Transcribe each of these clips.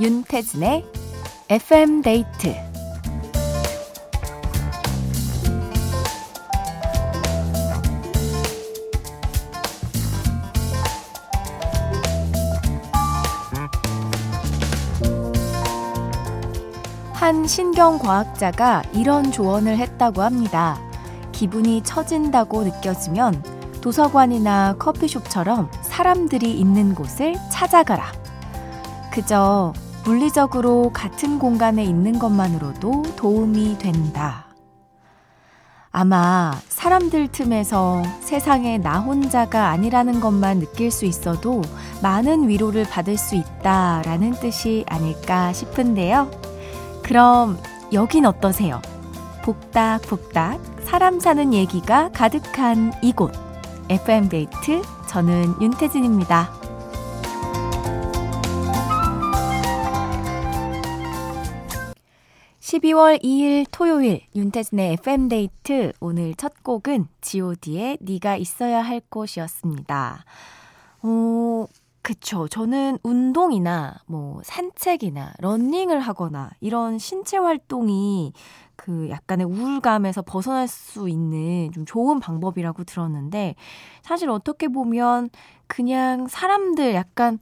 윤태진의 FM 데이트 한 신경과학자가 이런 조언을 했다고 합니다. 기분이 처진다고 느껴지면 도서관이나 커피숍처럼 사람들이 있는 곳을 찾아가라. 그저 물리적으로 같은 공간에 있는 것만으로도 도움이 된다. 아마 사람들 틈에서 세상에 나 혼자가 아니라는 것만 느낄 수 있어도 많은 위로를 받을 수 있다라는 뜻이 아닐까 싶은데요. 그럼 여긴 어떠세요? 복닥복닥 사람 사는 얘기가 가득한 이곳. FM데이트, 저는 윤태진입니다. 12월 2일 토요일 윤태진의 FM데이트 오늘 첫 곡은 god의 네가 있어야 할 곳이었습니다. 어, 그쵸. 저는 운동이나 뭐 산책이나 러닝을 하거나 이런 신체 활동이 그 약간의 우울감에서 벗어날 수 있는 좀 좋은 방법이라고 들었는데 사실 어떻게 보면 그냥 사람들 약간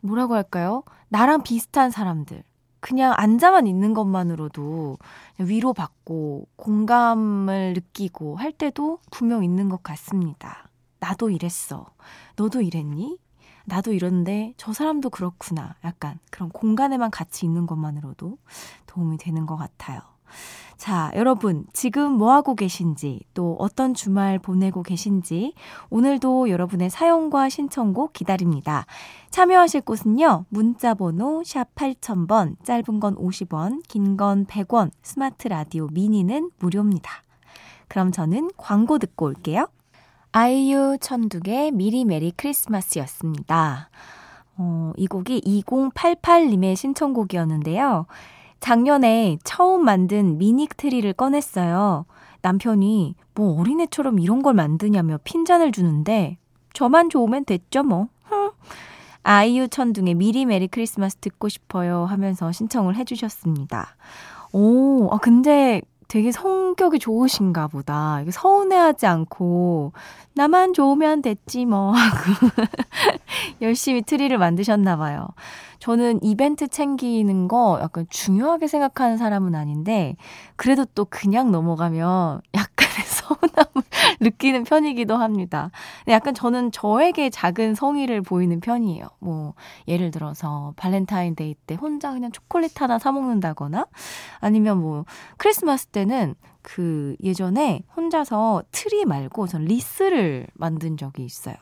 뭐라고 할까요? 나랑 비슷한 사람들 그냥 앉아만 있는 것만으로도 위로받고 공감을 느끼고 할 때도 분명 있는 것 같습니다. 나도 이랬어. 너도 이랬니? 나도 이런데 저 사람도 그렇구나. 약간 그런 공간에만 같이 있는 것만으로도 도움이 되는 것 같아요. 자, 여러분, 지금 뭐하고 계신지, 또 어떤 주말 보내고 계신지, 오늘도 여러분의 사연과 신청곡 기다립니다. 참여하실 곳은요, 문자번호 샵 8000번, 짧은 건 50원, 긴 건 100원, 스마트 라디오 미니는 무료입니다. 그럼 저는 광고 듣고 올게요. 아이유 천둥의 미리 메리 크리스마스였습니다. 어, 이 곡이 2088님의 신청곡이었는데요. 작년에 처음 만든 미니 트리를 꺼냈어요. 남편이 뭐 어린애처럼 이런 걸 만드냐며 핀잔을 주는데 저만 좋으면 됐죠 뭐. 아이유 천둥의 미리 메리 크리스마스 듣고 싶어요 하면서 신청을 해주셨습니다. 오, 아 근데 되게 성격이 좋으신가 보다. 서운해하지 않고 나만 좋으면 됐지 뭐 하고 열심히 트리를 만드셨나 봐요. 저는 이벤트 챙기는 거 약간 중요하게 생각하는 사람은 아닌데 그래도 또 그냥 넘어가면 약간의 서운함을 느끼는 편이기도 합니다. 약간 저는 저에게 작은 성의를 보이는 편이에요. 뭐 예를 들어서 발렌타인데이 때 혼자 그냥 초콜릿 하나 사 먹는다거나 아니면 뭐 크리스마스 때는 그 예전에 혼자서 트리 말고 전 리스를 만든 적이 있어요.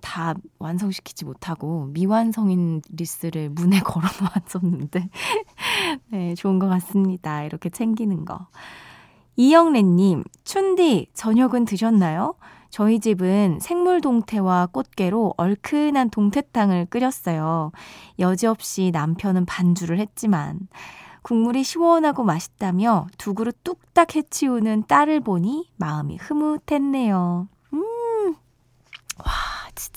다 완성시키지 못하고 미완성인 리스를 문에 걸어 놓았었는데, 네, 좋은 것 같습니다. 이렇게 챙기는 거. 이영래님, 춘디, 저녁은 드셨나요? 저희 집은 생물 동태와 꽃게로 얼큰한 동태탕을 끓였어요. 여지없이 남편은 반주를 했지만, 국물이 시원하고 맛있다며 두 그릇 뚝딱 해치우는 딸을 보니 마음이 흐뭇했네요.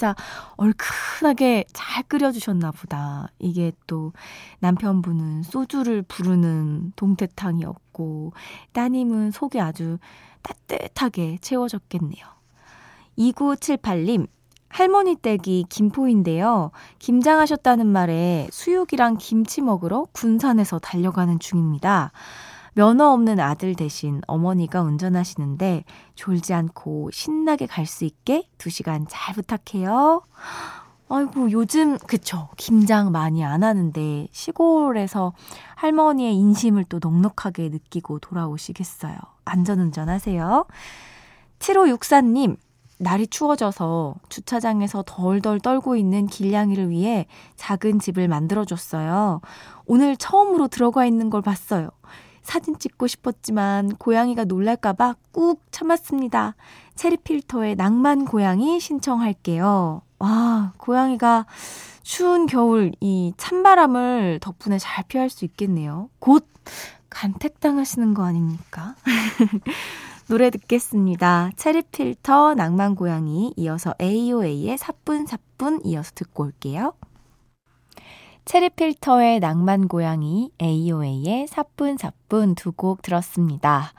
진짜 얼큰하게 잘 끓여주셨나 보다. 이게 또 남편분은 소주를 부르는 동태탕이었고, 따님은 속이 아주 따뜻하게 채워졌겠네요. 2978님, 할머니 댁이 김포인데요. 김장하셨다는 말에 수육이랑 김치 먹으러 군산에서 달려가는 중입니다. 면허 없는 아들 대신 어머니가 운전하시는데 졸지 않고 신나게 갈 수 있게 2시간 잘 부탁해요. 아이고, 요즘, 그쵸. 김장 많이 안 하는데 시골에서 할머니의 인심을 또 넉넉하게 느끼고 돌아오시겠어요. 안전운전 하세요. 7564님, 날이 추워져서 주차장에서 덜덜 떨고 있는 길냥이를 위해 작은 집을 만들어줬어요. 오늘 처음으로 들어가 있는 걸 봤어요. 사진 찍고 싶었지만 고양이가 놀랄까봐 꾹 참았습니다. 체리 필터의 낭만 고양이 신청할게요. 와, 고양이가 추운 겨울 이 찬바람을 덕분에 잘 피할 수 있겠네요. 곧 간택당하시는 거 아닙니까? 노래 듣겠습니다. 체리 필터 낭만 고양이 이어서 AOA의 사뿐사뿐 이어서 듣고 올게요. 체리필터의 낭만 고양이, AOA의 사뿐사뿐 두 곡 들었습니다.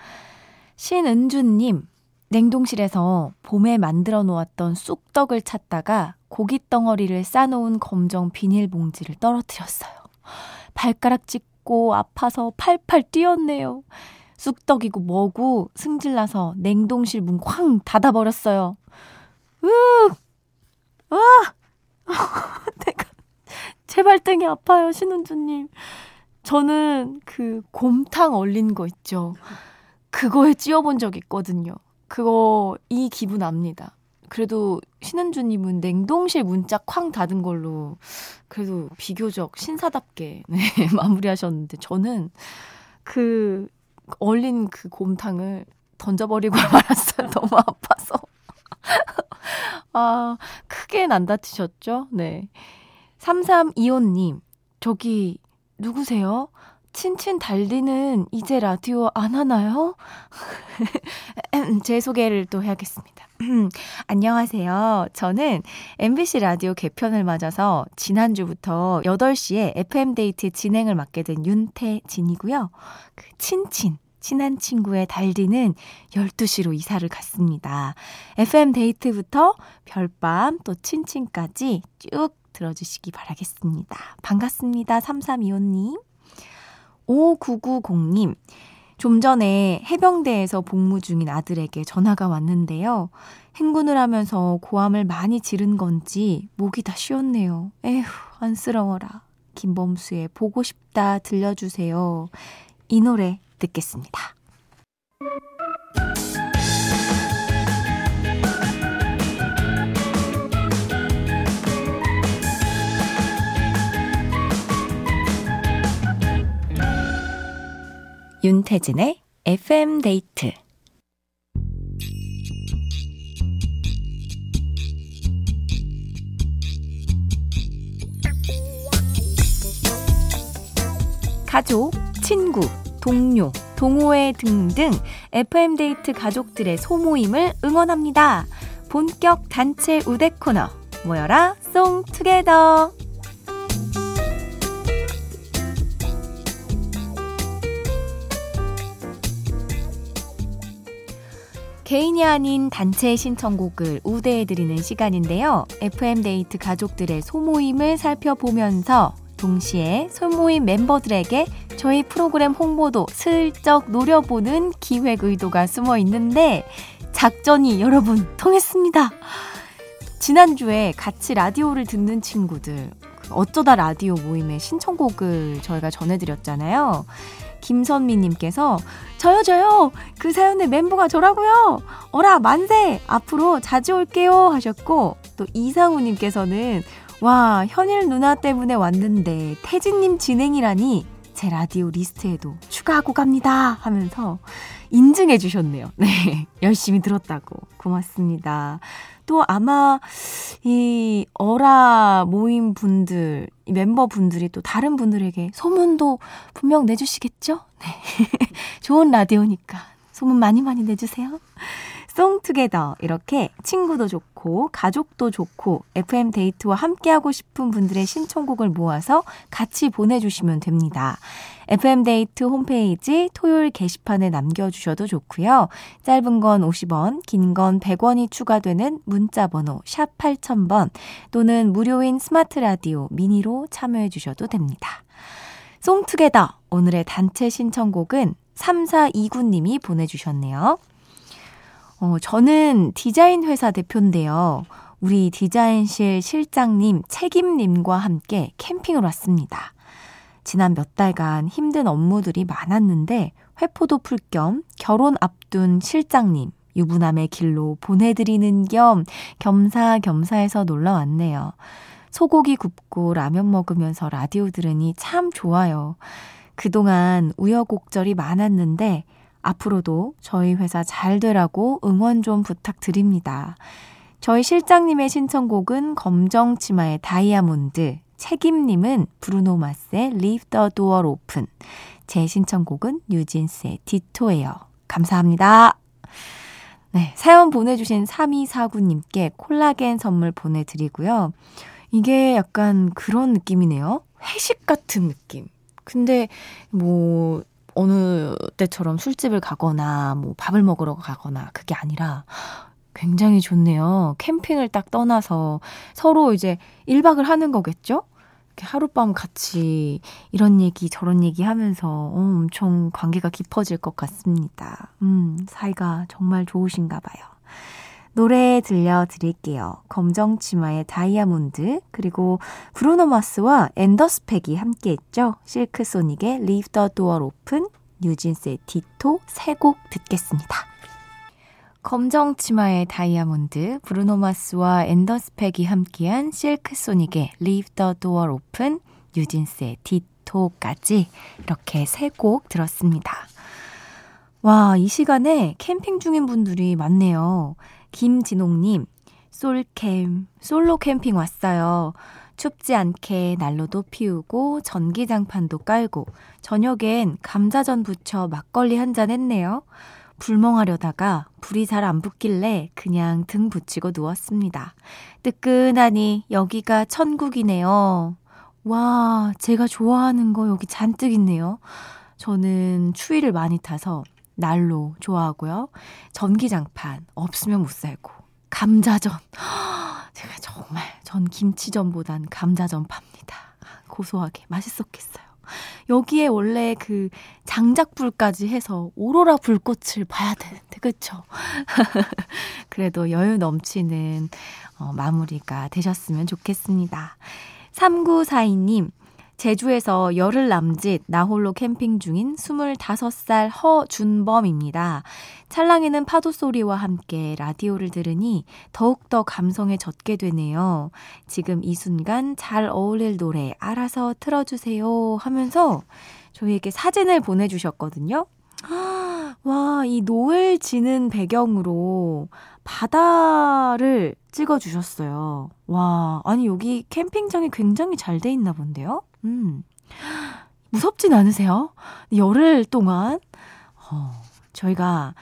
신은주님, 냉동실에서 봄에 만들어 놓았던 쑥떡을 찾다가 고기 덩어리를 싸놓은 검정 비닐봉지를 떨어뜨렸어요. 발가락 찢고 아파서 팔팔 뛰었네요. 쑥떡이고 뭐고 승질나서 냉동실 문 쾅 닫아버렸어요. 으! 아! 내가 제 발등이 아파요, 신은주님. 저는 그 곰탕 얼린 거 있죠. 그거에 찧어본 적 있거든요. 그거 이 기분 압니다. 그래도 신은주님은 냉동실 문짝 쾅 닫은 걸로 그래도 비교적 신사답게 네, 마무리하셨는데 저는 그 얼린 그 곰탕을 던져버리고 말았어요. 너무 아파서. 아, 크게는 안 다치셨죠? 네. 3325님, 저기, 누구세요? 친친 달리는 이제 라디오 안 하나요? 제 소개를 또 해야겠습니다. 안녕하세요. 저는 MBC 라디오 개편을 맞아서 지난주부터 8시에 FM데이트 진행을 맡게 된 윤태진이고요. 그 친친, 친한 친구의 달디는 12시로 이사를 갔습니다. FM데이트부터 별밤 또 친친까지 쭉 들어주시기 바라겠습니다. 반갑습니다. 3325님. 5990님. 좀 전에 해병대에서 복무 중인 아들에게 전화가 왔는데요. 행군을 하면서 고함을 많이 지른 건지 목이 다 쉬었네요. 에휴, 안쓰러워라. 김범수의 보고 싶다 들려주세요. 이 노래 듣겠습니다. 윤태진의 FM 데이트 가족, 친구, 동료, 동호회 등등 FM 데이트 가족들의 소모임을 응원합니다. 본격 단체 우대 코너 모여라 송 투게더 개인이 아닌 단체 신청곡을 우대해드리는 시간인데요. FM데이트 가족들의 소모임을 살펴보면서 동시에 소모임 멤버들에게 저희 프로그램 홍보도 슬쩍 노려보는 기획 의도가 숨어 있는데 작전이 여러분 통했습니다. 지난주에 같이 라디오를 듣는 친구들 그 어쩌다 라디오 모임의 신청곡을 저희가 전해드렸잖아요. 김선미님께서 저요 저요. 그 사연의 멤버가 저라고요. 어라 만세. 앞으로 자주 올게요. 하셨고 또 이상우님께서는 와 현일 누나 때문에 왔는데 태진님 진행이라니 제 라디오 리스트에도 추가하고 갑니다. 하면서 인증해 주셨네요. 네 열심히 들었다고. 고맙습니다. 또 아마 이 어라 모임 분들, 이 멤버 분들이 또 다른 분들에게 소문도 분명 내주시겠죠? 네. 좋은 라디오니까 소문 많이 많이 내주세요. 송투게더 이렇게 친구도 좋고 가족도 좋고 FM 데이트와 함께하고 싶은 분들의 신청곡을 모아서 같이 보내주시면 됩니다. FM 데이트 홈페이지 토요일 게시판에 남겨주셔도 좋고요. 짧은 건 50원, 긴 건 100원이 추가되는 문자 번호 샵 8000번 또는 무료인 스마트 라디오 미니로 참여해 주셔도 됩니다. 송투게더 오늘의 단체 신청곡은 3429님이 보내주셨네요. 어, 저는 디자인 회사 대표인데요. 우리 디자인실 실장님, 책임님과 함께 캠핑을 왔습니다. 지난 몇 달간 힘든 업무들이 많았는데 회포도 풀 겸 결혼 앞둔 실장님, 유부남의 길로 보내드리는 겸 겸사겸사해서 놀러 왔네요. 소고기 굽고 라면 먹으면서 라디오 들으니 참 좋아요. 그동안 우여곡절이 많았는데 앞으로도 저희 회사 잘 되라고 응원 좀 부탁드립니다. 저희 실장님의 신청곡은 검정 치마의 다이아몬드, 책임님은 브루노 마스의 Leave the Door Open, 제 신청곡은 뉴진스의 디토예요. 감사합니다. 네, 사연 보내주신 3249님께 콜라겐 선물 보내드리고요. 이게 약간 그런 느낌이네요. 회식 같은 느낌. 근데 뭐 어느 때처럼 술집을 가거나 뭐 밥을 먹으러 가거나 그게 아니라 굉장히 좋네요. 캠핑을 딱 떠나서 서로 이제 1박을 하는 거겠죠? 이렇게 하룻밤 같이 이런 얘기 저런 얘기 하면서 어, 엄청 관계가 깊어질 것 같습니다. 음, 사이가 정말 좋으신가 봐요. 노래 들려드릴게요. 검정 치마의 다이아몬드, 그리고 브루노 마스와 앤더스펙이 함께 했죠. 실크소닉의 Leave the Door Open, 뉴진스의 디토 세 곡 듣겠습니다. 검정 치마의 다이아몬드, 브루노 마스와 앤더스펙이 함께한 실크소닉의 Leave the Door Open, 뉴진스의 디토까지 이렇게 세 곡 들었습니다. 와, 이 시간에 캠핑 중인 분들이 많네요. 김진옥님, 솔캠, 솔로 캠핑 왔어요. 춥지 않게 난로도 피우고 전기장판도 깔고 저녁엔 감자전 부쳐 막걸리 한 잔 했네요. 불멍하려다가 불이 잘 안 붙길래 그냥 등 붙이고 누웠습니다. 뜨끈하니 여기가 천국이네요. 와, 제가 좋아하는 거 여기 잔뜩 있네요. 저는 추위를 많이 타서 난로 좋아하고요. 전기장판 없으면 못 살고. 감자전. 제가 정말 전 김치전보단 감자전 팝니다. 고소하게 맛있었겠어요. 여기에 원래 그 장작불까지 해서 오로라 불꽃을 봐야 되는데, 그쵸? 그래도 여유 넘치는 어, 마무리가 되셨으면 좋겠습니다. 3942님, 제주에서 열흘 남짓 나홀로 캠핑 중인 25살 허준범입니다. 찰랑이는 파도 소리와 함께 라디오를 들으니 더욱더 감성에 젖게 되네요. 지금 이 순간 잘 어울릴 노래 알아서 틀어주세요 하면서 저희에게 사진을 보내주셨거든요. 와, 이 노을 지는 배경으로 바다를 찍어주셨어요. 와, 아니, 여기 캠핑장이 굉장히 잘 돼 있나 본데요? 음. 무섭진 않으세요? 열흘 동안, 어, 저희가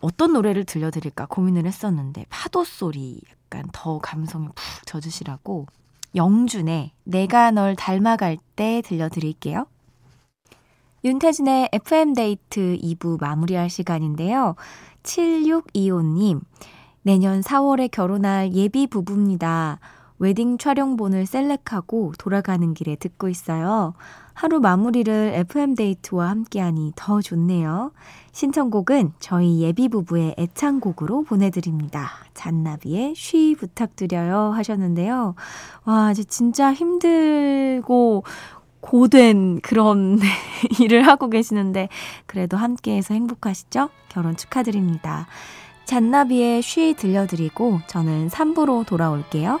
어떤 노래를 들려드릴까 고민을 했었는데, 파도 소리 약간 더 감성에 푹 젖으시라고, 영준의 내가 널 닮아갈 때 들려드릴게요. 윤태진의 FM데이트 2부 마무리할 시간인데요. 7625님, 내년 4월에 결혼할 예비 부부입니다. 웨딩 촬영본을 셀렉하고 돌아가는 길에 듣고 있어요. 하루 마무리를 FM데이트와 함께하니 더 좋네요. 신청곡은 저희 예비부부의 애창곡으로 보내드립니다. 잔나비의 쉬 부탁드려요 하셨는데요. 와, 진짜 힘들고 고된 그런 일을 하고 계시는데 그래도 함께해서 행복하시죠? 결혼 축하드립니다. 잔나비의 쉬 들려드리고 저는 3부로 돌아올게요.